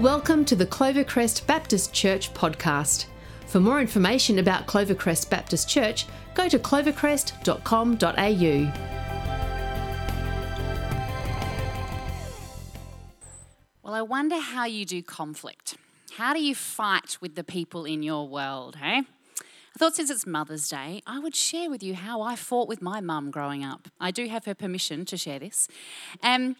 Welcome to the Clovercrest Baptist Church podcast. For more information about Clovercrest Baptist Church, go to clovercrest.com.au. Well, I wonder how you do conflict. How do you fight with the people in your world, hey? I thought since it's Mother's Day, I would share with you how I fought with my mum growing up. I do have her permission to share this. Um,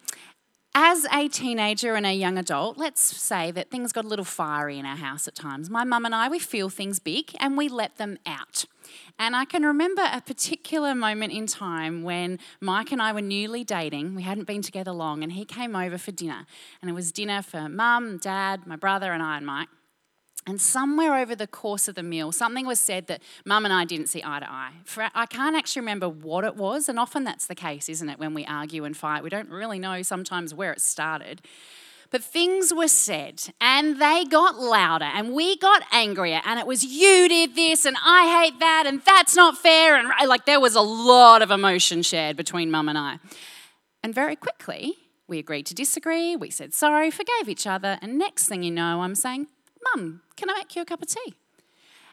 as a teenager and a young adult, let's say that things got a little fiery in our house at times. My mum and I, we feel things big and we let them out. And I can remember a particular moment in time when Mike and I were newly dating. We hadn't been together long, and he came over for dinner. And it was dinner for mum, dad, my brother, and I and Mike. And somewhere over the course of the meal, something was said that mum and I didn't see eye to eye. For, I can't actually remember what it was, and often that's the case, isn't it, when we argue and fight? We don't really know sometimes where it started. But things were said, and they got louder, and we got angrier, and it was you did this, and I hate that, and that's not fair. And like there was a lot of emotion shared between mum and I. And very quickly, we agreed to disagree, we said sorry, forgave each other, and next thing you know, I'm saying, Mum, can I make you a cup of tea?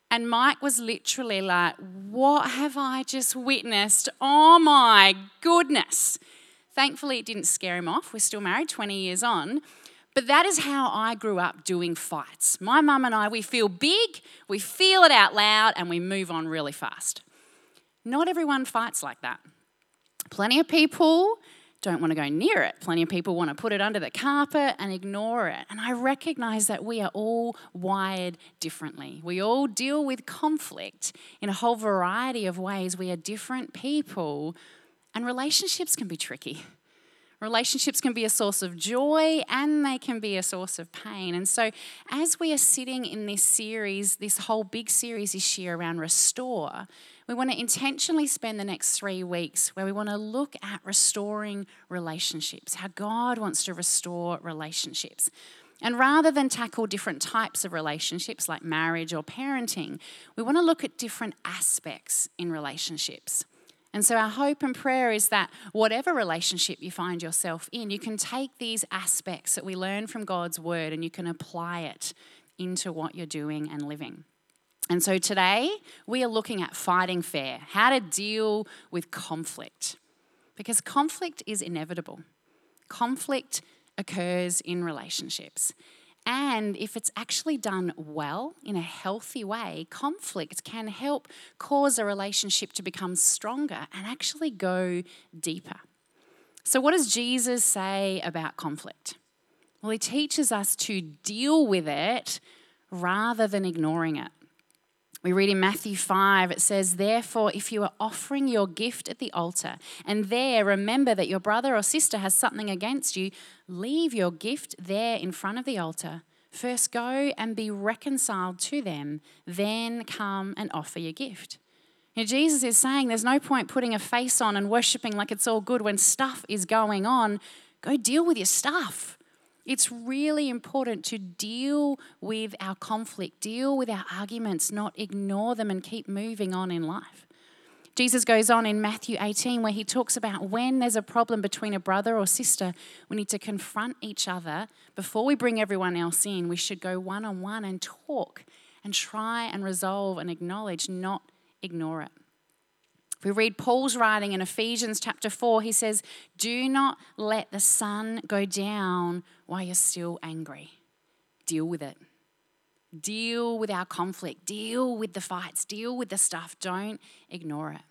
And Mike was literally like, What have I just witnessed? Oh my goodness. Thankfully, it didn't scare him off. We're still married 20 years on. But that is how I grew up doing fights. My mum and I, we feel big, we feel it out loud, and we move on really fast. Not everyone fights like that. Plenty of people don't want to go near it. Plenty of people want to put it under the carpet and ignore it. And I recognize that we are all wired differently. We all deal with conflict in a whole variety of ways. We are different people, and relationships can be tricky. Relationships can be a source of joy and they can be a source of pain. And so, as we are sitting in this series, this whole big series this year around Restore, we want to intentionally spend the next three weeks where we want to look at restoring relationships, how God wants to restore relationships. And rather than tackle different types of relationships like marriage or parenting, we want to look at different aspects in relationships. And so, our hope and prayer is that whatever relationship you find yourself in, you can take these aspects that we learn from God's word and you can apply it into what you're doing and living. And so today we are looking at fighting fair, how to deal with conflict. Because conflict is inevitable. Conflict occurs in relationships. And if it's actually done well in a healthy way, conflict can help cause a relationship to become stronger and actually go deeper. So, what does Jesus say about conflict? Well, he teaches us to deal with it rather than ignoring it. We read in Matthew 5, it says, Therefore, if you are offering your gift at the altar, and there remember that your brother or sister has something against you, leave your gift there in front of the altar. First go and be reconciled to them, then come and offer your gift. Jesus is saying there's no point putting a face on and worshiping like it's all good when stuff is going on. Go deal with your stuff. It's really important to deal with our conflict, deal with our arguments, not ignore them and keep moving on in life. Jesus goes on in Matthew 18 where he talks about when there's a problem between a brother or sister, we need to confront each other. Before we bring everyone else in, we should go one on one and talk and try and resolve and acknowledge, not ignore it. We read Paul's writing in Ephesians chapter 4, he says, Do not let the sun go down while you're still angry. Deal with it. Deal with our conflict. Deal with the fights. Deal with the stuff. Don't ignore it.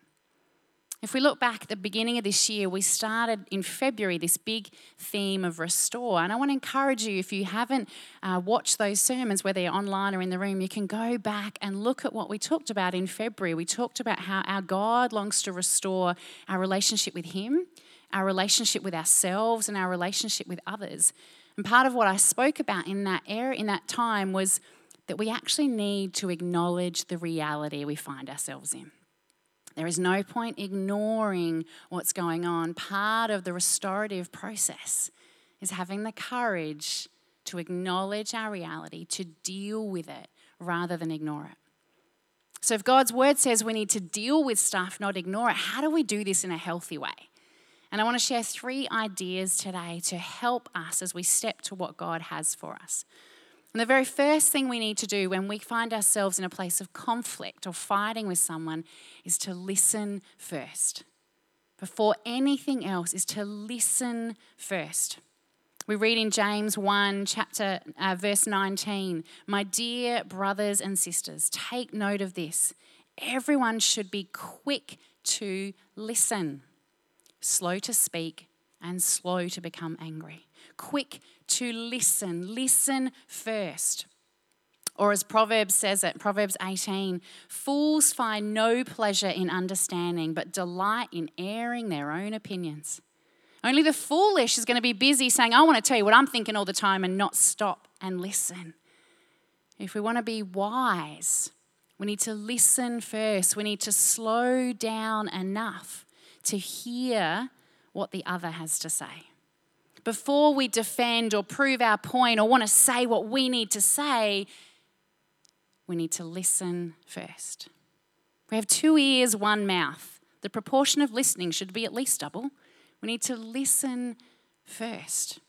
If we look back at the beginning of this year, we started in February this big theme of restore. And I want to encourage you, if you haven't uh, watched those sermons, whether you're online or in the room, you can go back and look at what we talked about in February. We talked about how our God longs to restore our relationship with Him, our relationship with ourselves, and our relationship with others. And part of what I spoke about in that era, in that time, was that we actually need to acknowledge the reality we find ourselves in. There is no point ignoring what's going on. Part of the restorative process is having the courage to acknowledge our reality, to deal with it rather than ignore it. So, if God's word says we need to deal with stuff, not ignore it, how do we do this in a healthy way? And I want to share three ideas today to help us as we step to what God has for us. And the very first thing we need to do when we find ourselves in a place of conflict or fighting with someone is to listen first. Before anything else, is to listen first. We read in James 1, chapter, uh, verse 19 My dear brothers and sisters, take note of this. Everyone should be quick to listen slow to speak, and slow to become angry. Quick to listen. Listen first. Or as Proverbs says it, Proverbs 18 fools find no pleasure in understanding, but delight in airing their own opinions. Only the foolish is going to be busy saying, I want to tell you what I'm thinking all the time and not stop and listen. If we want to be wise, we need to listen first. We need to slow down enough to hear what the other has to say. Before we defend or prove our point or want to say what we need to say, we need to listen first. We have two ears, one mouth. The proportion of listening should be at least double. We need to listen first.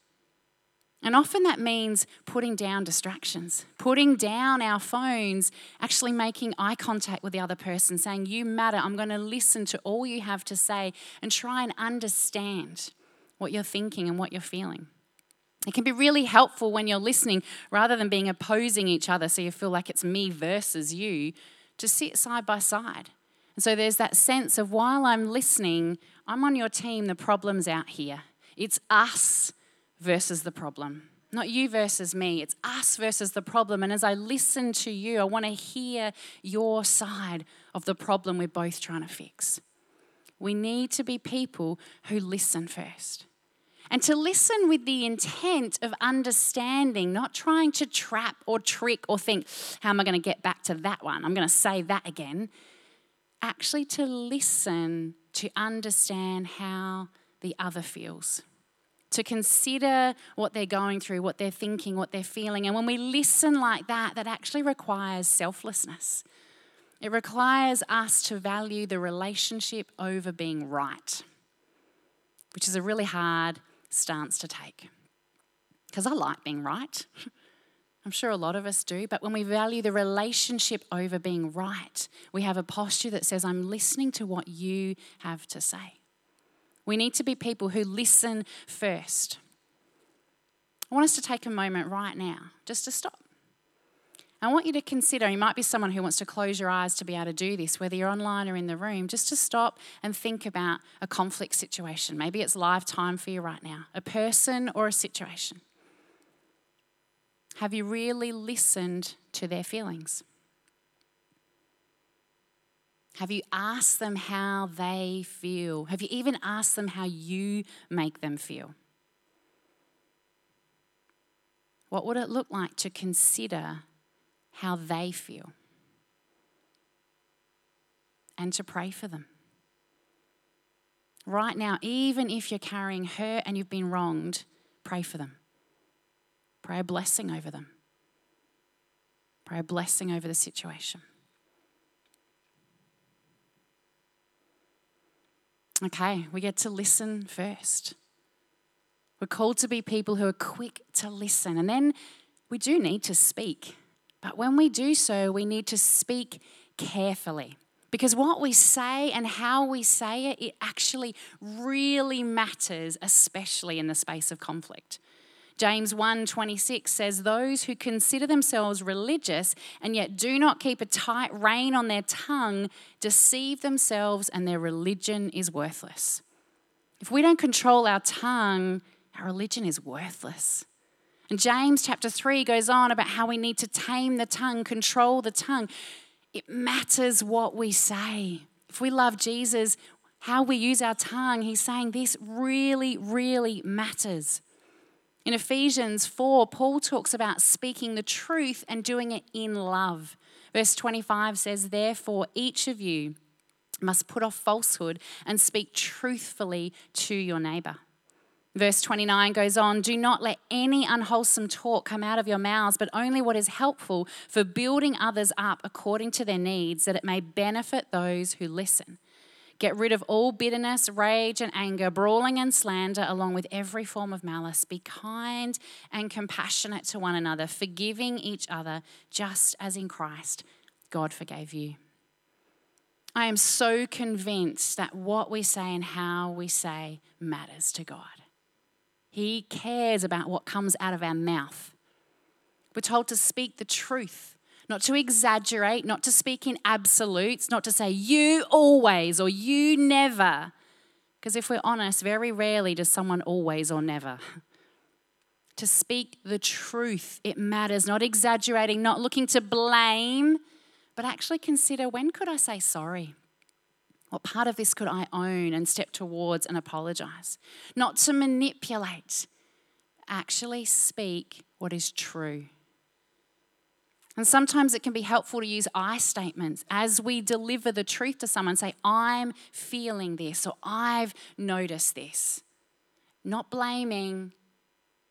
And often that means putting down distractions, putting down our phones, actually making eye contact with the other person, saying, You matter. I'm going to listen to all you have to say and try and understand what you're thinking and what you're feeling. It can be really helpful when you're listening rather than being opposing each other so you feel like it's me versus you, to sit side by side. And so there's that sense of while I'm listening, I'm on your team, the problem's out here. It's us versus the problem. Not you versus me, it's us versus the problem. And as I listen to you, I want to hear your side of the problem we're both trying to fix. We need to be people who listen first. And to listen with the intent of understanding, not trying to trap or trick or think, how am I going to get back to that one? I'm going to say that again. Actually, to listen to understand how the other feels to consider what they're going through, what they're thinking, what they're feeling. And when we listen like that, that actually requires selflessness. It requires us to value the relationship over being right, which is a really hard stance to take. Because I like being right. I'm sure a lot of us do, but when we value the relationship over being right, we have a posture that says, I'm listening to what you have to say. We need to be people who listen first. I want us to take a moment right now just to stop. I want you to consider, you might be someone who wants to close your eyes to be able to do this, whether you're online or in the room, just to stop and think about a conflict situation. Maybe it's live time for you right now, a person or a situation. Have you really listened to their feelings? Have you asked them how they feel? Have you even asked them how you make them feel? What would it look like to consider how they feel and to pray for them? Right now, even if you're carrying hurt and you've been wronged, pray for them. Pray a blessing over them. Pray a blessing over the situation. Okay, we get to listen first. We're called to be people who are quick to listen. And then we do need to speak. But when we do so, we need to speak carefully. Because what we say and how we say it, it actually really matters, especially in the space of conflict. James 1:26 says those who consider themselves religious and yet do not keep a tight rein on their tongue deceive themselves and their religion is worthless. If we don't control our tongue, our religion is worthless. And James chapter 3 goes on about how we need to tame the tongue, control the tongue. It matters what we say. If we love Jesus, how we use our tongue, he's saying this really, really matters. In Ephesians 4, Paul talks about speaking the truth and doing it in love. Verse 25 says, Therefore, each of you must put off falsehood and speak truthfully to your neighbor. Verse 29 goes on Do not let any unwholesome talk come out of your mouths, but only what is helpful for building others up according to their needs, that it may benefit those who listen. Get rid of all bitterness, rage, and anger, brawling and slander, along with every form of malice. Be kind and compassionate to one another, forgiving each other, just as in Christ God forgave you. I am so convinced that what we say and how we say matters to God. He cares about what comes out of our mouth. We're told to speak the truth not to exaggerate, not to speak in absolutes, not to say you always or you never. Because if we're honest, very rarely does someone always or never. to speak the truth, it matters, not exaggerating, not looking to blame, but actually consider when could I say sorry? What part of this could I own and step towards and apologize? Not to manipulate, actually speak what is true. And sometimes it can be helpful to use I statements as we deliver the truth to someone. Say, I'm feeling this or I've noticed this. Not blaming,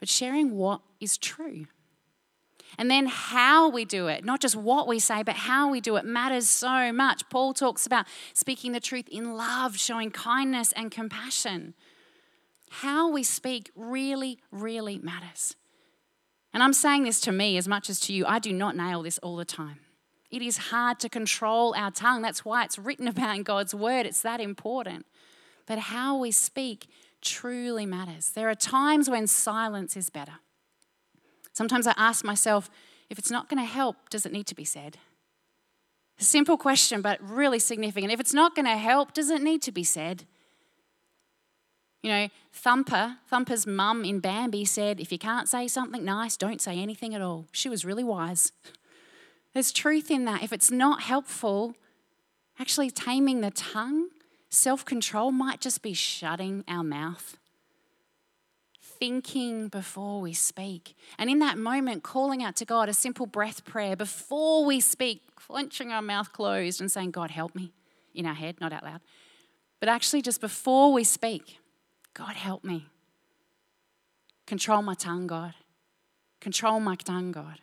but sharing what is true. And then how we do it, not just what we say, but how we do it matters so much. Paul talks about speaking the truth in love, showing kindness and compassion. How we speak really, really matters. And I'm saying this to me as much as to you. I do not nail this all the time. It is hard to control our tongue. That's why it's written about in God's word. It's that important. But how we speak truly matters. There are times when silence is better. Sometimes I ask myself, if it's not going to help, does it need to be said? A simple question, but really significant. If it's not going to help, does it need to be said? You know, Thumper, Thumper's mum in Bambi said, if you can't say something nice, don't say anything at all. She was really wise. There's truth in that. If it's not helpful, actually taming the tongue, self control might just be shutting our mouth. Thinking before we speak. And in that moment, calling out to God a simple breath prayer before we speak, clenching our mouth closed and saying, God, help me in our head, not out loud. But actually, just before we speak, God, help me. Control my tongue, God. Control my tongue, God.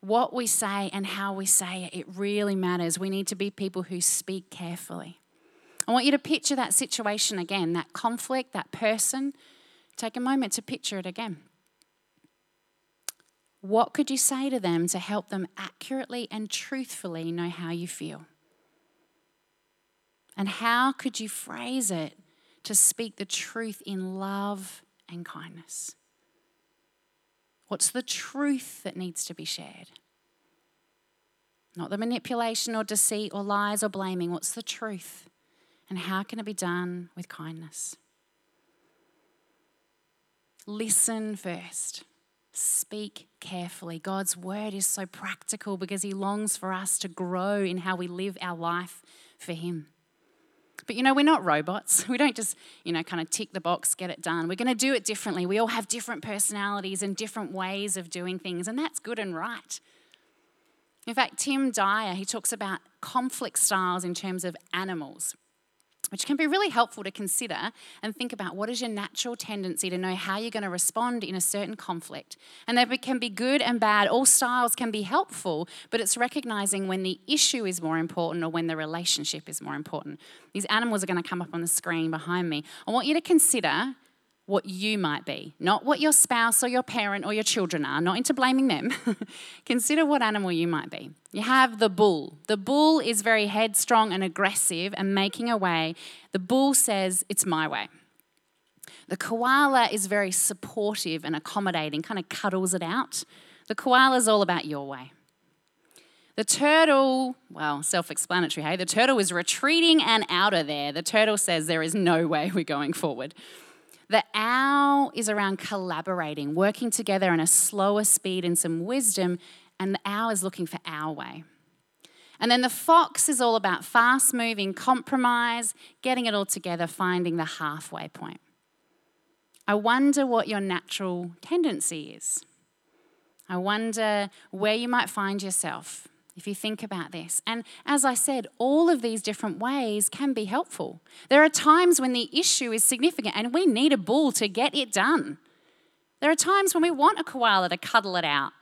What we say and how we say it, it really matters. We need to be people who speak carefully. I want you to picture that situation again, that conflict, that person. Take a moment to picture it again. What could you say to them to help them accurately and truthfully know how you feel? And how could you phrase it to speak the truth in love and kindness? What's the truth that needs to be shared? Not the manipulation or deceit or lies or blaming. What's the truth? And how can it be done with kindness? Listen first. Speak carefully. God's word is so practical because He longs for us to grow in how we live our life for Him. But you know, we're not robots. We don't just, you know, kind of tick the box, get it done. We're going to do it differently. We all have different personalities and different ways of doing things, and that's good and right. In fact, Tim Dyer, he talks about conflict styles in terms of animals which can be really helpful to consider and think about what is your natural tendency to know how you're going to respond in a certain conflict. And they can be good and bad. All styles can be helpful, but it's recognizing when the issue is more important or when the relationship is more important. These animals are going to come up on the screen behind me. I want you to consider what you might be, not what your spouse or your parent or your children are, not into blaming them. Consider what animal you might be. You have the bull. The bull is very headstrong and aggressive and making a way. The bull says, It's my way. The koala is very supportive and accommodating, kind of cuddles it out. The koala is all about your way. The turtle, well, self explanatory, hey? The turtle is retreating and out of there. The turtle says, There is no way we're going forward. The owl is around collaborating, working together in a slower speed and some wisdom, and the owl is looking for our way. And then the fox is all about fast moving compromise, getting it all together, finding the halfway point. I wonder what your natural tendency is. I wonder where you might find yourself if you think about this. And as I said, all of these different ways can be helpful. There are times when the issue is significant and we need a bull to get it done. There are times when we want a koala to cuddle it out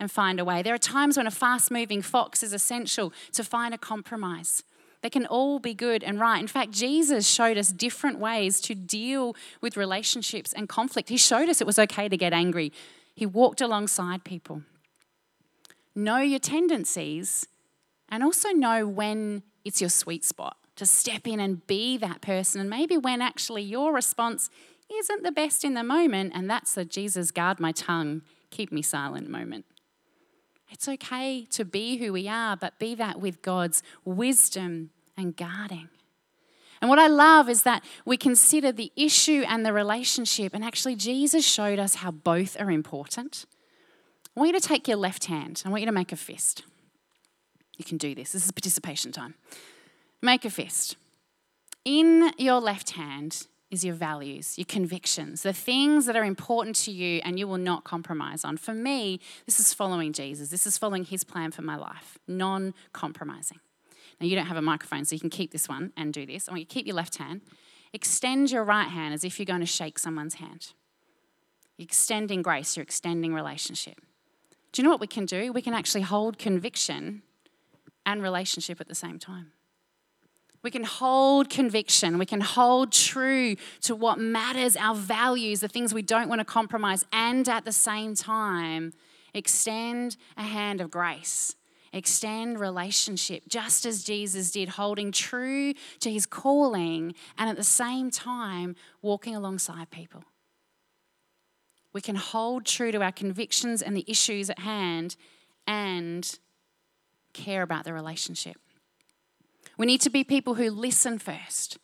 and find a way. There are times when a fast moving fox is essential to find a compromise. They can all be good and right. In fact, Jesus showed us different ways to deal with relationships and conflict. He showed us it was okay to get angry. He walked alongside people. Know your tendencies and also know when it's your sweet spot to step in and be that person. And maybe when actually your response isn't the best in the moment, and that's the Jesus guard my tongue, keep me silent moment. It's okay to be who we are, but be that with God's wisdom and guarding. And what I love is that we consider the issue and the relationship, and actually, Jesus showed us how both are important. I want you to take your left hand, I want you to make a fist. You can do this, this is participation time. Make a fist. In your left hand is your values, your convictions, the things that are important to you and you will not compromise on. For me, this is following Jesus. This is following his plan for my life, non compromising. Now, you don't have a microphone, so you can keep this one and do this. I want you to keep your left hand. Extend your right hand as if you're going to shake someone's hand. You're extending grace, you're extending relationship. Do you know what we can do? We can actually hold conviction and relationship at the same time. We can hold conviction. We can hold true to what matters, our values, the things we don't want to compromise, and at the same time, extend a hand of grace, extend relationship, just as Jesus did, holding true to his calling and at the same time walking alongside people. We can hold true to our convictions and the issues at hand and care about the relationship. We need to be people who listen first,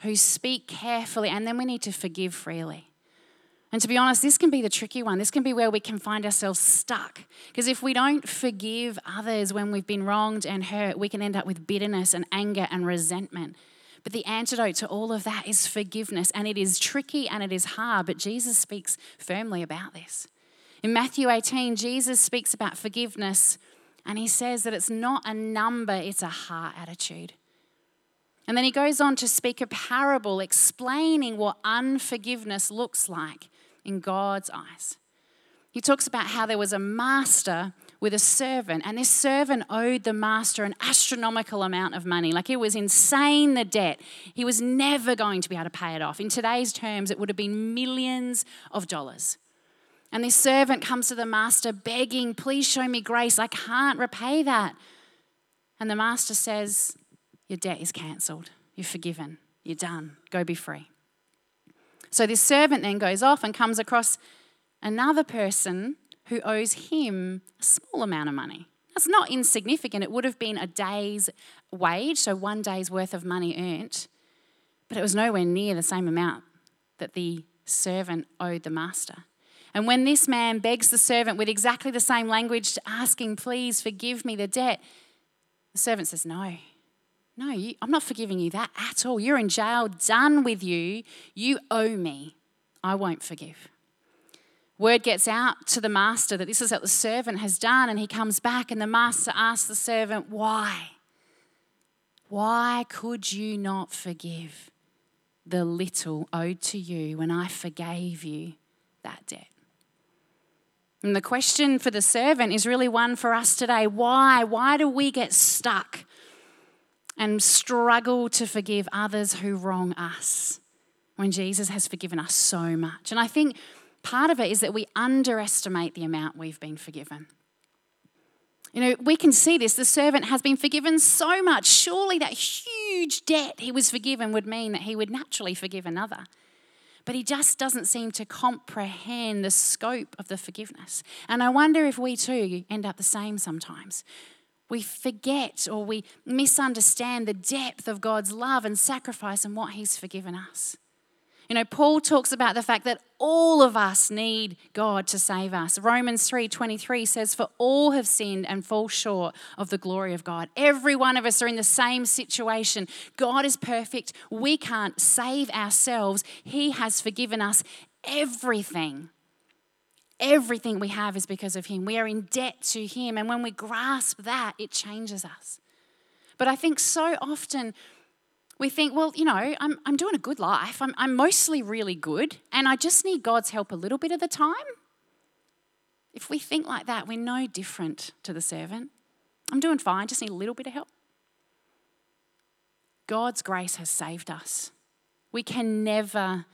who speak carefully, and then we need to forgive freely. And to be honest, this can be the tricky one. This can be where we can find ourselves stuck. Because if we don't forgive others when we've been wronged and hurt, we can end up with bitterness and anger and resentment. But the antidote to all of that is forgiveness. And it is tricky and it is hard, but Jesus speaks firmly about this. In Matthew 18, Jesus speaks about forgiveness and he says that it's not a number, it's a heart attitude. And then he goes on to speak a parable explaining what unforgiveness looks like in God's eyes. He talks about how there was a master with a servant, and this servant owed the master an astronomical amount of money. Like it was insane, the debt. He was never going to be able to pay it off. In today's terms, it would have been millions of dollars. And this servant comes to the master begging, Please show me grace. I can't repay that. And the master says, Your debt is cancelled. You're forgiven. You're done. Go be free. So this servant then goes off and comes across another person who owes him a small amount of money. That's not insignificant. It would have been a day's wage, so one day's worth of money earned, but it was nowhere near the same amount that the servant owed the master. And when this man begs the servant with exactly the same language, asking, Please forgive me the debt, the servant says, No, no, you, I'm not forgiving you that at all. You're in jail, done with you. You owe me. I won't forgive. Word gets out to the master that this is what the servant has done, and he comes back, and the master asks the servant, Why? Why could you not forgive the little owed to you when I forgave you that debt? And the question for the servant is really one for us today. Why? Why do we get stuck and struggle to forgive others who wrong us when Jesus has forgiven us so much? And I think part of it is that we underestimate the amount we've been forgiven. You know, we can see this. The servant has been forgiven so much. Surely that huge debt he was forgiven would mean that he would naturally forgive another but he just doesn't seem to comprehend the scope of the forgiveness. And I wonder if we too end up the same sometimes. We forget or we misunderstand the depth of God's love and sacrifice and what he's forgiven us. You know, Paul talks about the fact that all of us need God to save us. Romans 3:23 says for all have sinned and fall short of the glory of God. Every one of us are in the same situation. God is perfect. We can't save ourselves. He has forgiven us everything. Everything we have is because of him. We are in debt to him and when we grasp that, it changes us. But I think so often we think, well, you know, I'm, I'm doing a good life. I'm, I'm mostly really good, and I just need God's help a little bit of the time. If we think like that, we're no different to the servant. I'm doing fine, just need a little bit of help. God's grace has saved us. We can never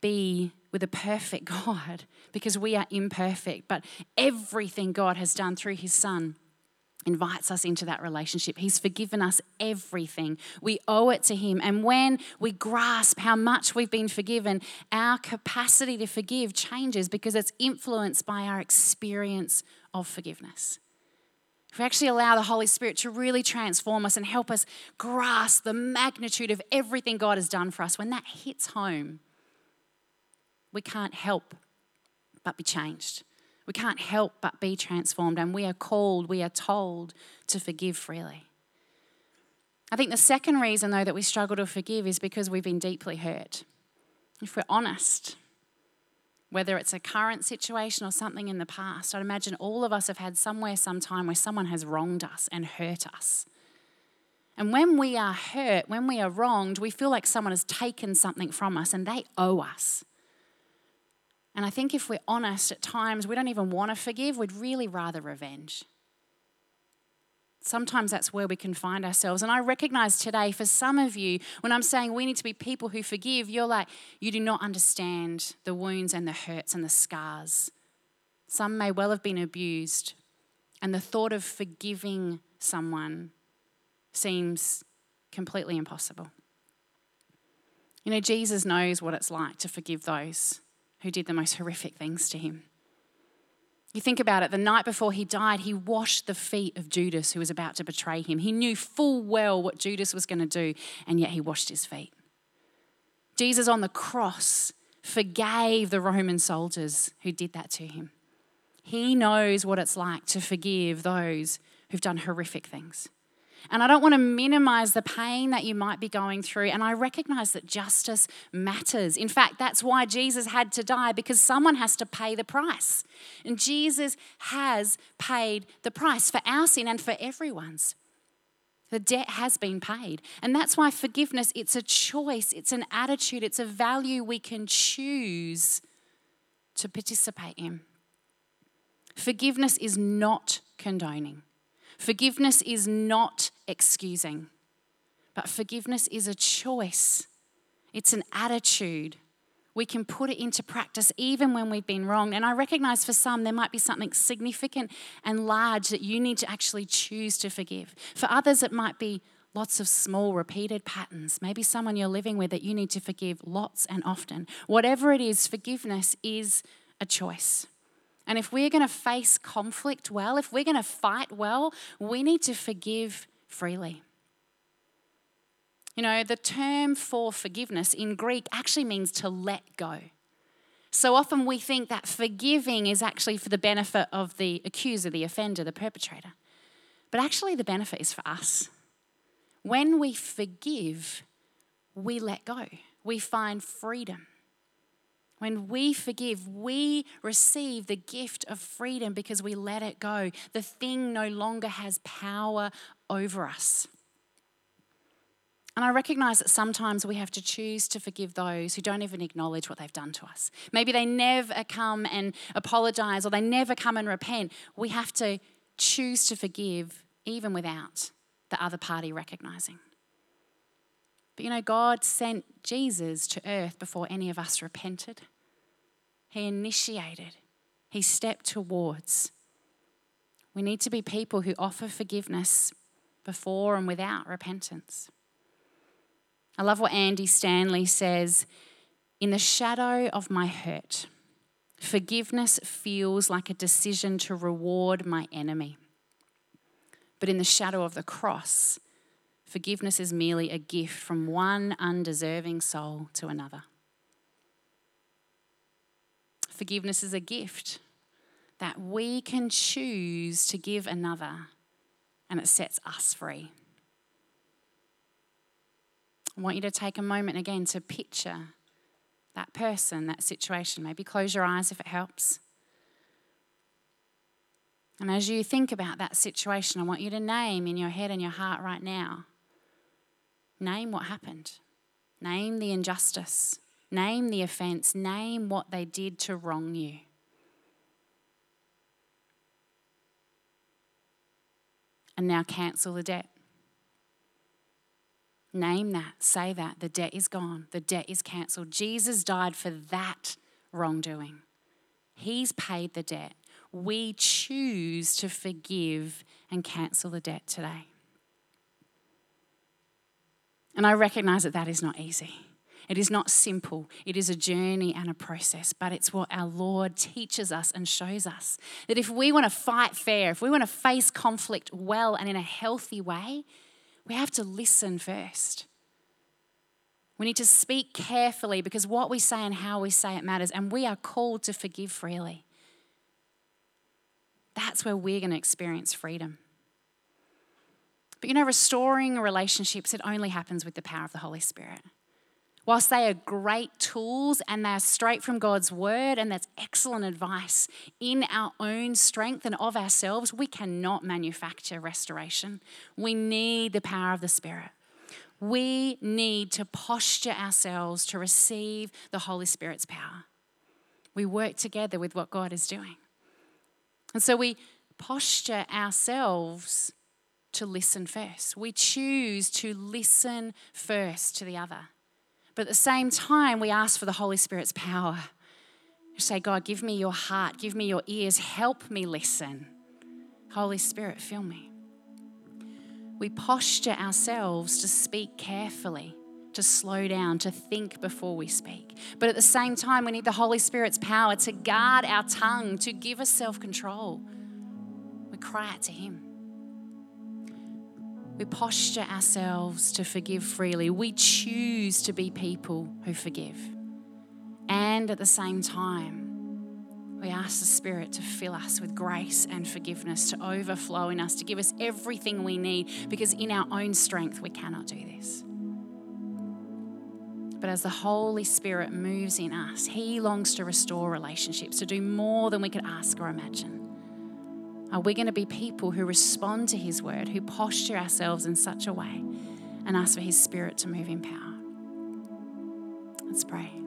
be with a perfect God because we are imperfect, but everything God has done through his Son invites us into that relationship. He's forgiven us everything. We owe it to Him. And when we grasp how much we've been forgiven, our capacity to forgive changes because it's influenced by our experience of forgiveness. If we actually allow the Holy Spirit to really transform us and help us grasp the magnitude of everything God has done for us, when that hits home, we can't help but be changed. We can't help but be transformed, and we are called, we are told to forgive freely. I think the second reason, though, that we struggle to forgive is because we've been deeply hurt. If we're honest, whether it's a current situation or something in the past, I'd imagine all of us have had somewhere, sometime where someone has wronged us and hurt us. And when we are hurt, when we are wronged, we feel like someone has taken something from us and they owe us. And I think if we're honest, at times we don't even want to forgive, we'd really rather revenge. Sometimes that's where we can find ourselves. And I recognize today, for some of you, when I'm saying we need to be people who forgive, you're like, you do not understand the wounds and the hurts and the scars. Some may well have been abused, and the thought of forgiving someone seems completely impossible. You know, Jesus knows what it's like to forgive those who did the most horrific things to him. You think about it, the night before he died, he washed the feet of Judas who was about to betray him. He knew full well what Judas was going to do, and yet he washed his feet. Jesus on the cross forgave the Roman soldiers who did that to him. He knows what it's like to forgive those who've done horrific things. And I don't want to minimize the pain that you might be going through. And I recognize that justice matters. In fact, that's why Jesus had to die, because someone has to pay the price. And Jesus has paid the price for our sin and for everyone's. The debt has been paid. And that's why forgiveness, it's a choice, it's an attitude, it's a value we can choose to participate in. Forgiveness is not condoning. Forgiveness is not excusing, but forgiveness is a choice, it's an attitude. We can put it into practice even when we've been wrong. And I recognize for some there might be something significant and large that you need to actually choose to forgive. For others, it might be lots of small repeated patterns. Maybe someone you're living with that you need to forgive lots and often. Whatever it is, forgiveness is a choice. And if we're going to face conflict well, if we're going to fight well, we need to forgive freely. You know, the term for forgiveness in Greek actually means to let go. So often we think that forgiving is actually for the benefit of the accuser, the offender, the perpetrator. But actually, the benefit is for us. When we forgive, we let go, we find freedom. When we forgive, we receive the gift of freedom because we let it go. The thing no longer has power over us. And I recognize that sometimes we have to choose to forgive those who don't even acknowledge what they've done to us. Maybe they never come and apologize or they never come and repent. We have to choose to forgive even without the other party recognizing. But you know, God sent Jesus to earth before any of us repented. He initiated, He stepped towards. We need to be people who offer forgiveness before and without repentance. I love what Andy Stanley says In the shadow of my hurt, forgiveness feels like a decision to reward my enemy. But in the shadow of the cross, Forgiveness is merely a gift from one undeserving soul to another. Forgiveness is a gift that we can choose to give another, and it sets us free. I want you to take a moment again to picture that person, that situation. Maybe close your eyes if it helps. And as you think about that situation, I want you to name in your head and your heart right now Name what happened. Name the injustice. Name the offense. Name what they did to wrong you. And now cancel the debt. Name that, say that. The debt is gone, the debt is cancelled. Jesus died for that wrongdoing. He's paid the debt. We choose to forgive and cancel the debt today. And I recognize that that is not easy. It is not simple. It is a journey and a process, but it's what our Lord teaches us and shows us. That if we want to fight fair, if we want to face conflict well and in a healthy way, we have to listen first. We need to speak carefully because what we say and how we say it matters, and we are called to forgive freely. That's where we're going to experience freedom. But you know, restoring relationships, it only happens with the power of the Holy Spirit. Whilst they are great tools and they're straight from God's word, and that's excellent advice in our own strength and of ourselves, we cannot manufacture restoration. We need the power of the Spirit. We need to posture ourselves to receive the Holy Spirit's power. We work together with what God is doing. And so we posture ourselves to listen first. We choose to listen first to the other. But at the same time, we ask for the Holy Spirit's power. You say, God, give me your heart, give me your ears, help me listen. Holy Spirit, fill me. We posture ourselves to speak carefully, to slow down, to think before we speak. But at the same time, we need the Holy Spirit's power to guard our tongue, to give us self control. We cry out to Him. We posture ourselves to forgive freely. We choose to be people who forgive. And at the same time, we ask the Spirit to fill us with grace and forgiveness, to overflow in us, to give us everything we need, because in our own strength, we cannot do this. But as the Holy Spirit moves in us, He longs to restore relationships, to do more than we could ask or imagine. Are we going to be people who respond to His word, who posture ourselves in such a way and ask for His Spirit to move in power? Let's pray.